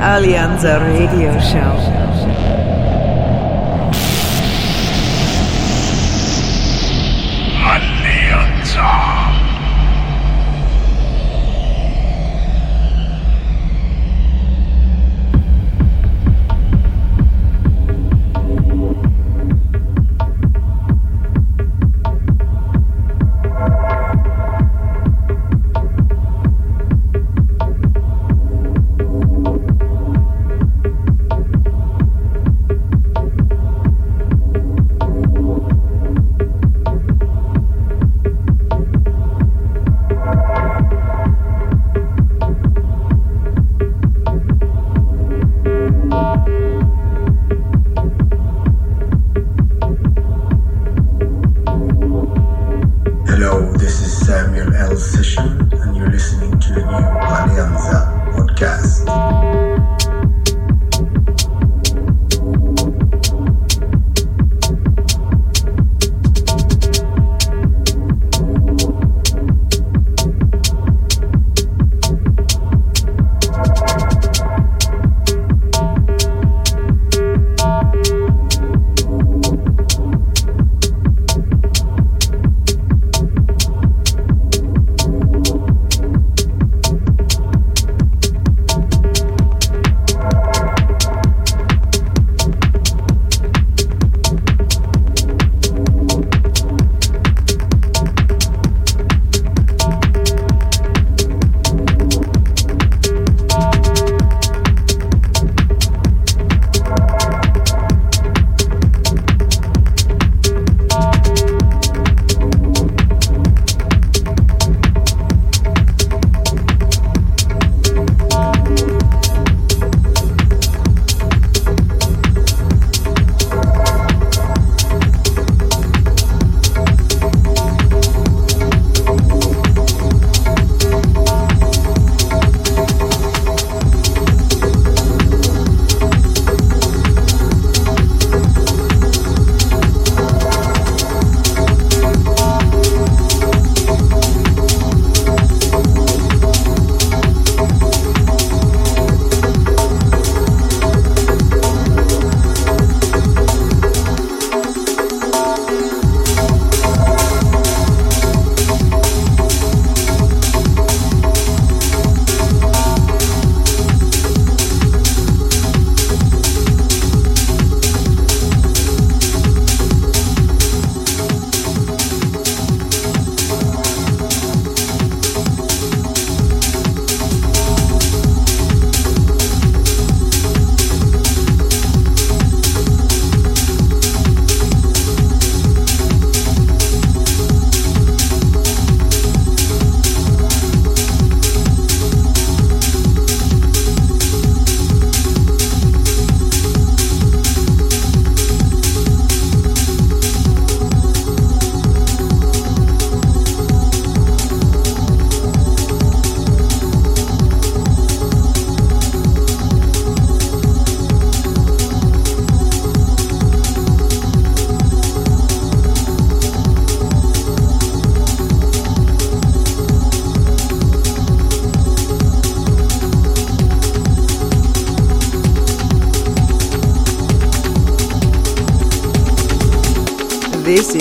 Alianza Radio Show. This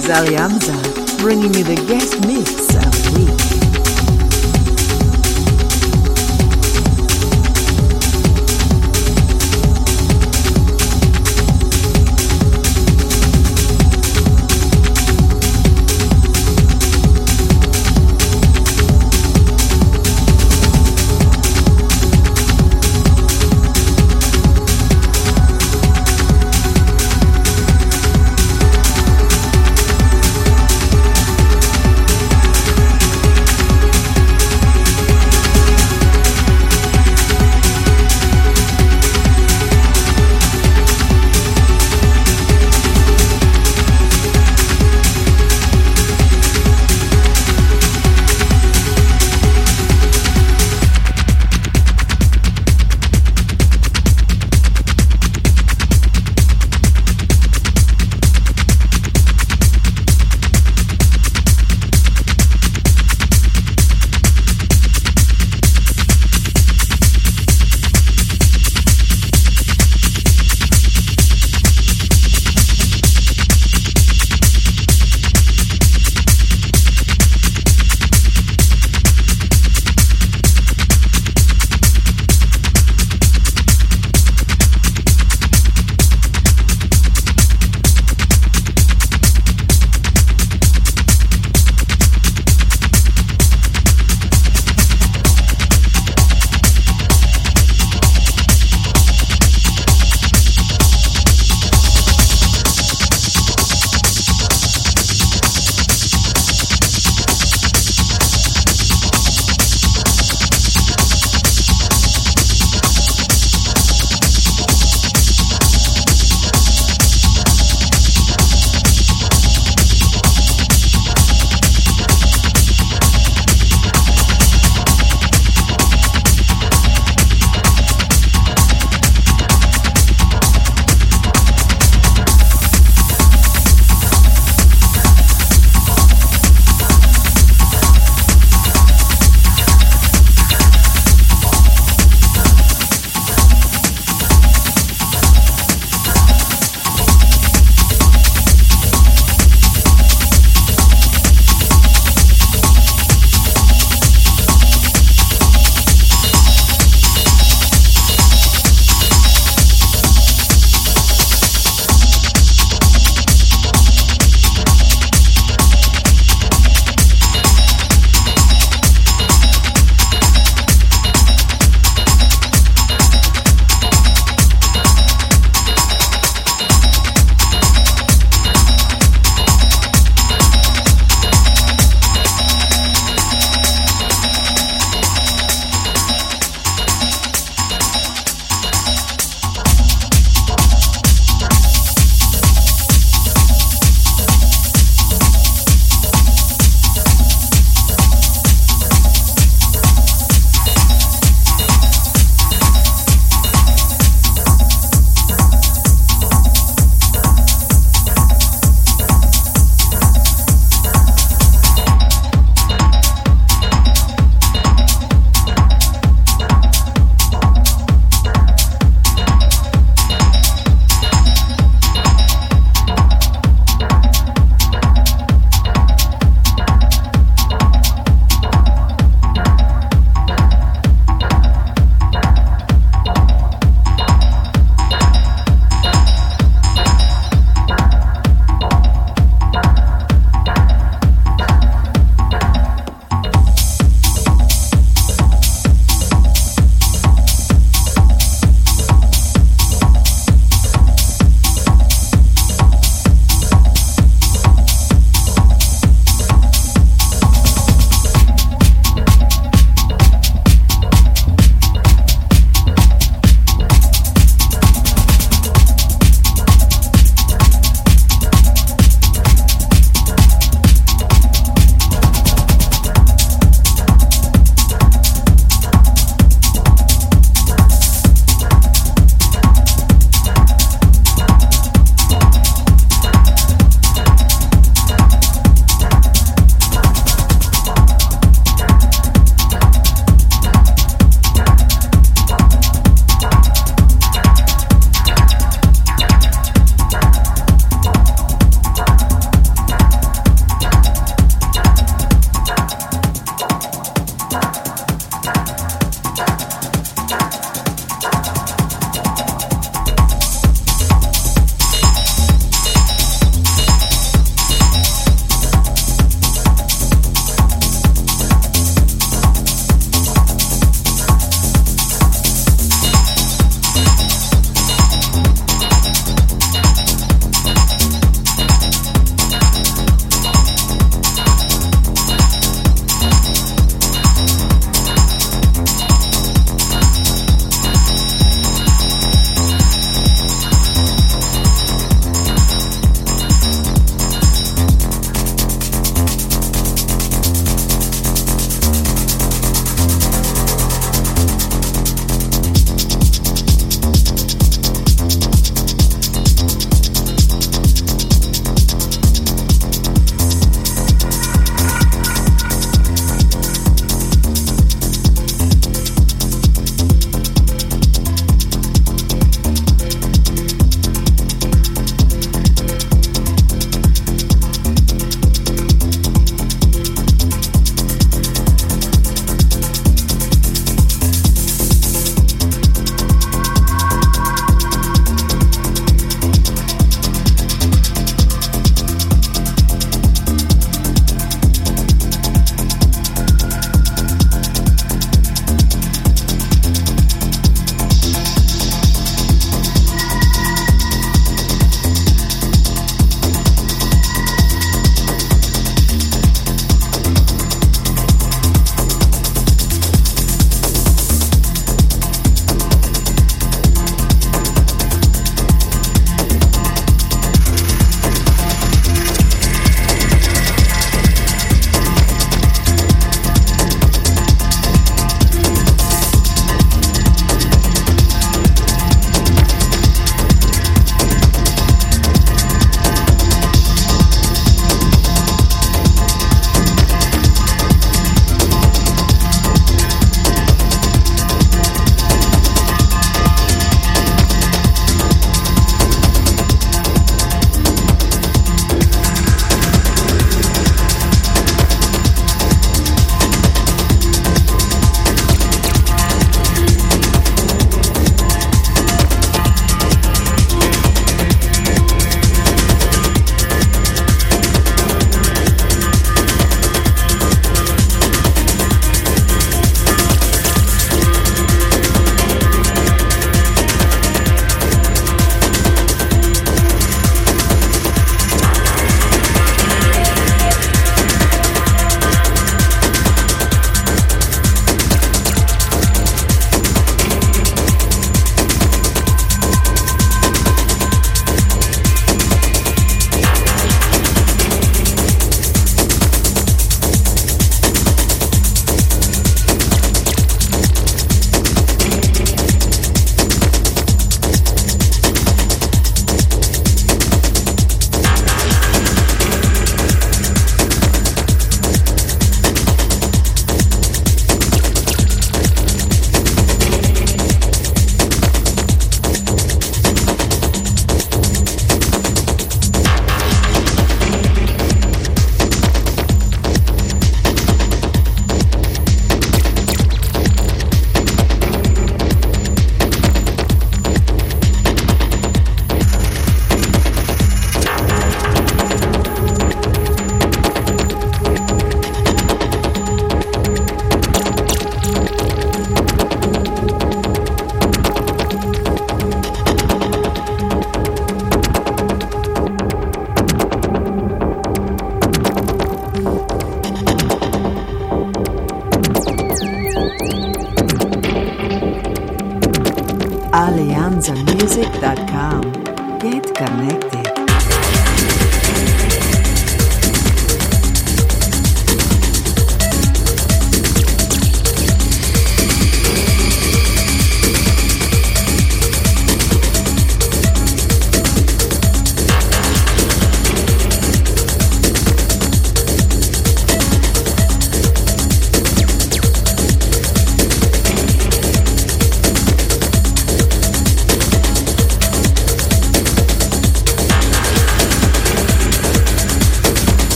is Alianza, bringing you the guest mix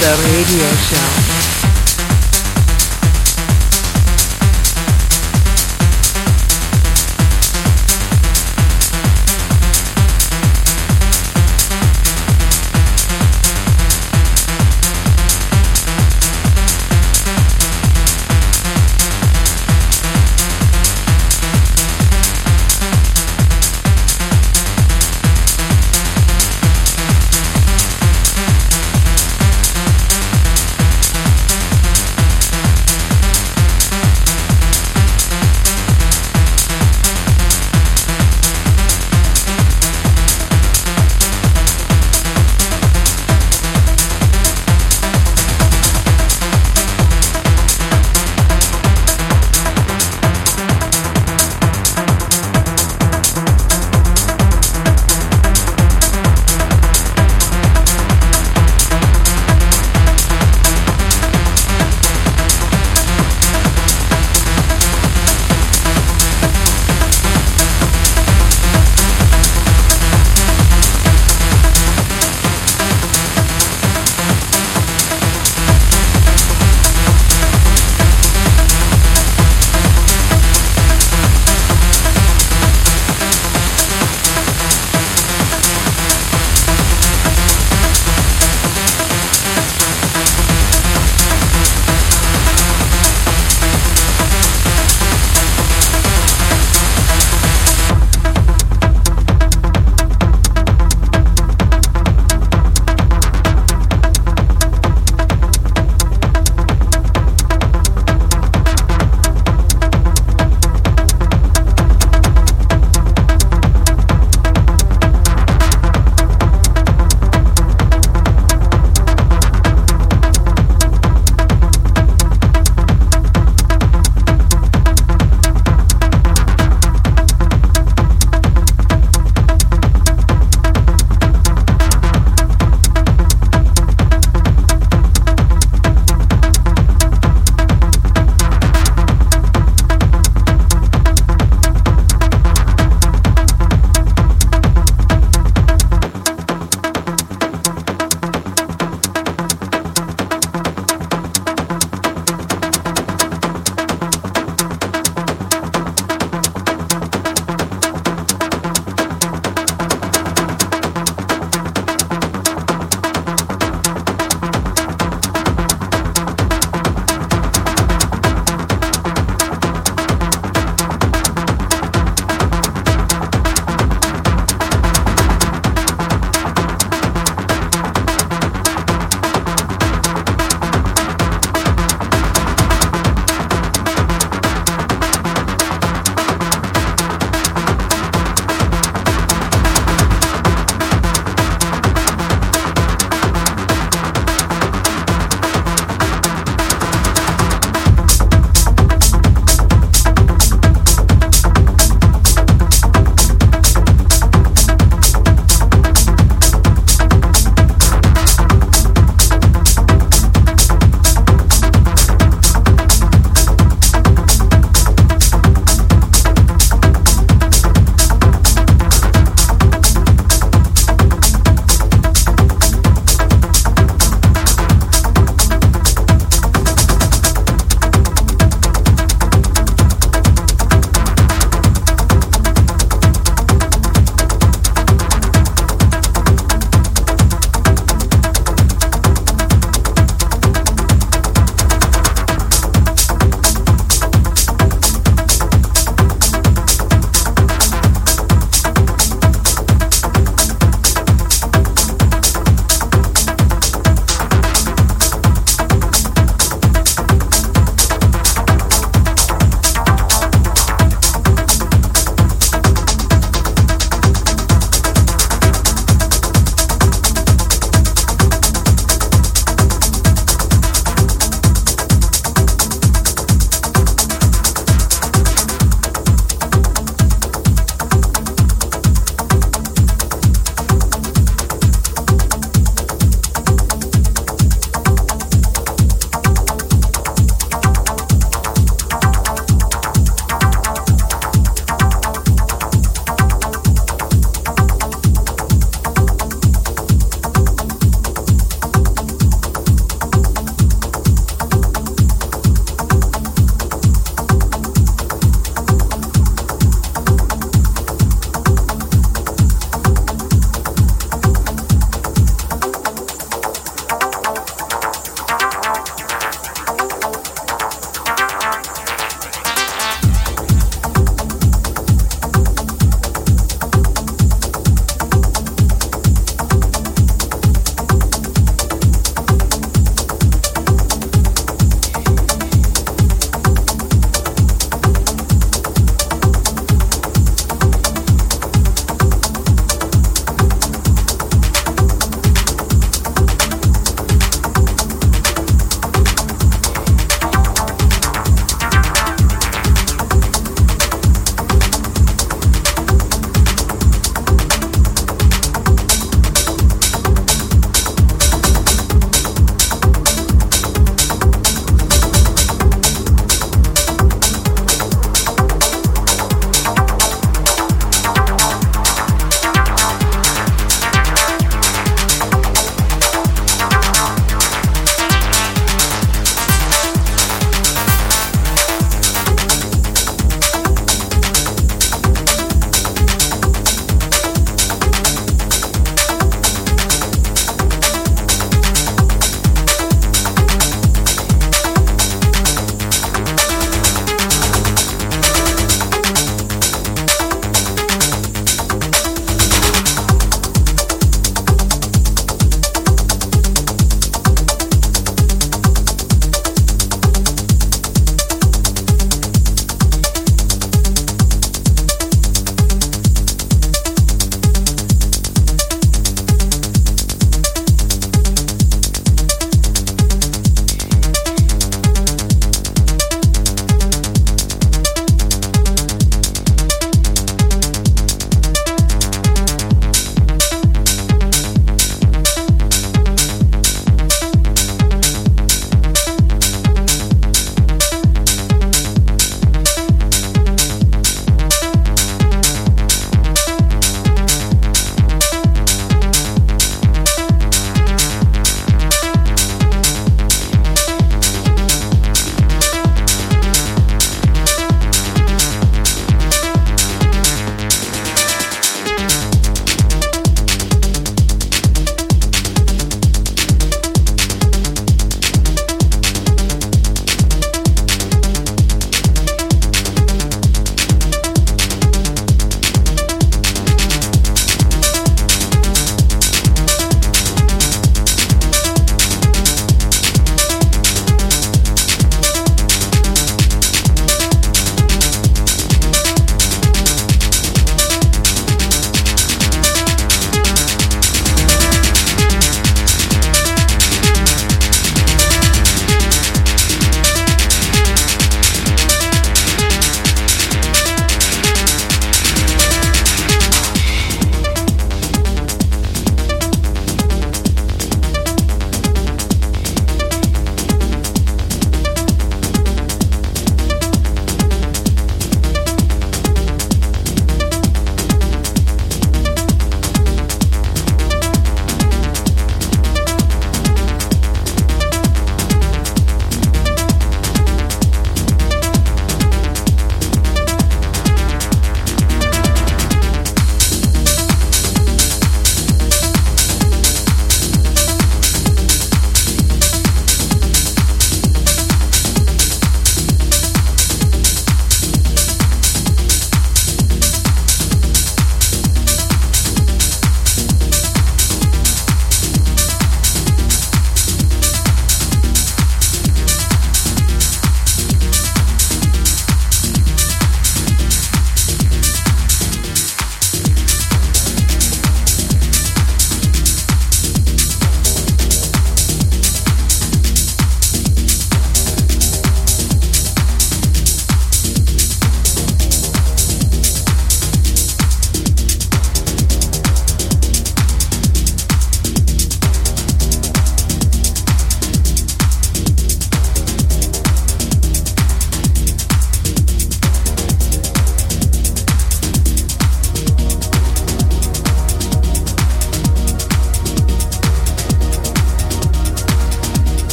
Alianza Radio Show.